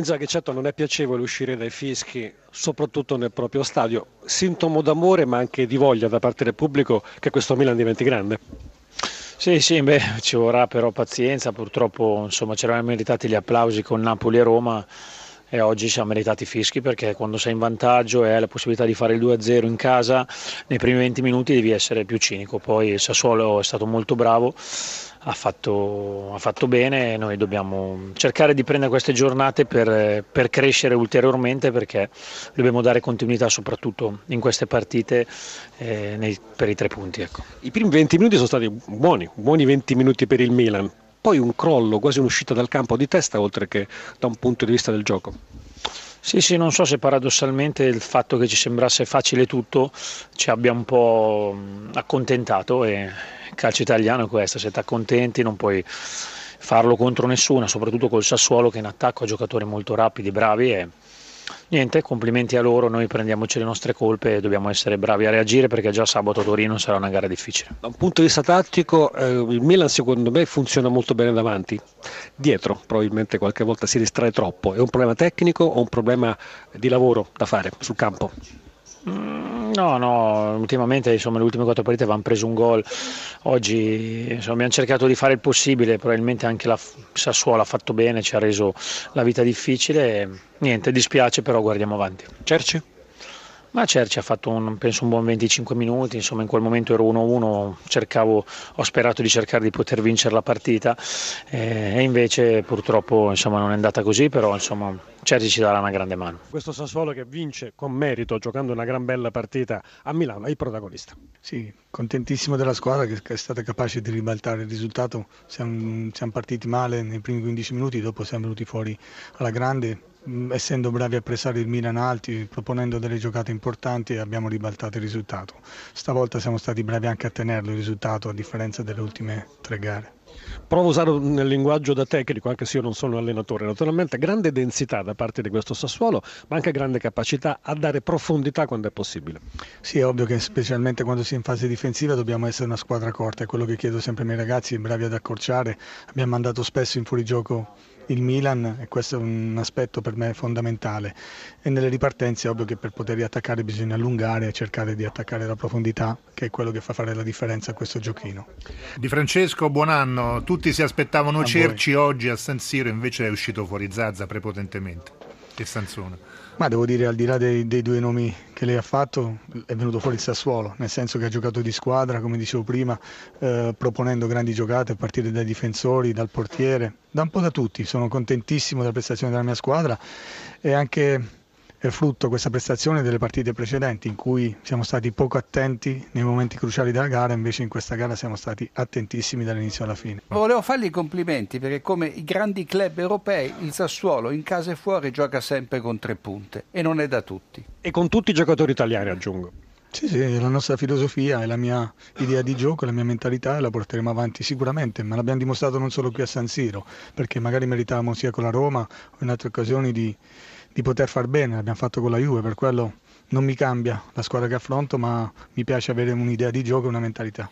Inzaghi, certo non è piacevole uscire dai fischi, soprattutto nel proprio stadio, sintomo d'amore ma anche di voglia da parte del pubblico che questo Milan diventi grande. Sì, sì, beh, ci vorrà però pazienza, purtroppo insomma, ci eravamo meritati gli applausi con Napoli e Roma e oggi siamo meritati fischi perché quando sei in vantaggio e hai la possibilità di fare il 2-0 in casa, nei primi 20 minuti devi essere più cinico, poi Sassuolo è stato molto bravo ha fatto, ha fatto bene noi dobbiamo cercare di prendere queste giornate per, per, crescere ulteriormente perché dobbiamo dare continuità soprattutto in queste partite eh, nei, per i tre punti. Ecco. I primi 20 minuti sono stati buoni, buoni 20 minuti per il Milan, poi un crollo, quasi un'uscita dal campo di testa oltre che da un punto di vista del gioco. Sì, sì, non so se paradossalmente il fatto che ci sembrasse facile tutto ci abbia un po' accontentato e calcio italiano è questo, se ti accontenti non puoi farlo contro nessuno, soprattutto col Sassuolo che in attacco ha giocatori molto rapidi, bravi e niente, complimenti a loro, noi prendiamoci le nostre colpe e dobbiamo essere bravi a reagire perché già sabato Torino sarà una gara difficile. Da un punto di vista tattico eh, il Milan secondo me funziona molto bene davanti, dietro probabilmente qualche volta si distrae troppo, è un problema tecnico o un problema di lavoro da fare sul campo? Mm, no, no, ultimamente insomma, le ultime quattro partite avevano preso un gol, oggi insomma, abbiamo cercato di fare il possibile, probabilmente anche la Sassuolo ha fatto bene, ci ha reso la vita difficile, niente, dispiace però guardiamo avanti. Cerci? Ma Cerci ha fatto un, penso un buon 25 minuti, insomma in quel momento ero 1-1, cercavo, ho sperato di cercare di poter vincere la partita eh, e invece purtroppo insomma, non è andata così, però insomma Cerci ci darà una grande mano. Questo Sassuolo che vince con merito giocando una gran bella partita a Milano è il protagonista. Sì, contentissimo della squadra che è stata capace di ribaltare il risultato, siamo, siamo partiti male nei primi 15 minuti, dopo siamo venuti fuori alla grande essendo bravi a pressare il Milan alti, proponendo delle giocate importanti abbiamo ribaltato il risultato. Stavolta siamo stati bravi anche a tenerlo il risultato a differenza delle ultime tre gare. Provo a usare nel linguaggio da tecnico, anche se io non sono allenatore. Naturalmente grande densità da parte di questo Sassuolo, ma anche grande capacità a dare profondità quando è possibile. Sì, è ovvio che specialmente quando si è in fase difensiva dobbiamo essere una squadra corta, è quello che chiedo sempre ai miei ragazzi, bravi ad accorciare. Abbiamo mandato spesso in fuorigioco il Milan e questo è un aspetto per me fondamentale e nelle ripartenze è ovvio che per poter riattaccare bisogna allungare e cercare di attaccare la profondità che è quello che fa fare la differenza a questo giochino. Di Francesco, buon anno, tutti si aspettavano a Cerci voi. oggi a San Siro invece è uscito fuori Zazza prepotentemente e Sansone. Ma devo dire, al di là dei, dei, due nomi che lei ha fatto, è venuto fuori il Sassuolo, nel senso che ha giocato di squadra, come dicevo prima, eh, proponendo grandi giocate a partire dai difensori, dal portiere, da un po' da tutti. Sono contentissimo della prestazione della mia squadra e anche è frutto questa prestazione delle partite precedenti in cui siamo stati poco attenti nei momenti cruciali della gara, invece in questa gara siamo stati attentissimi dall'inizio alla fine. Volevo fargli i complimenti perché come i grandi club europei il Sassuolo in casa e fuori gioca sempre con tre punte e non è da tutti. E con tutti i giocatori italiani aggiungo. Sì, sì, è la nostra filosofia, è la mia idea di gioco, la mia mentalità e la porteremo avanti sicuramente, ma l'abbiamo dimostrato non solo qui a San Siro, perché magari meritavamo sia con la Roma o in altre occasioni di, di poter far bene, l'abbiamo fatto con la Juve, per quello non mi cambia la squadra che affronto, ma mi piace avere un'idea di gioco e una mentalità.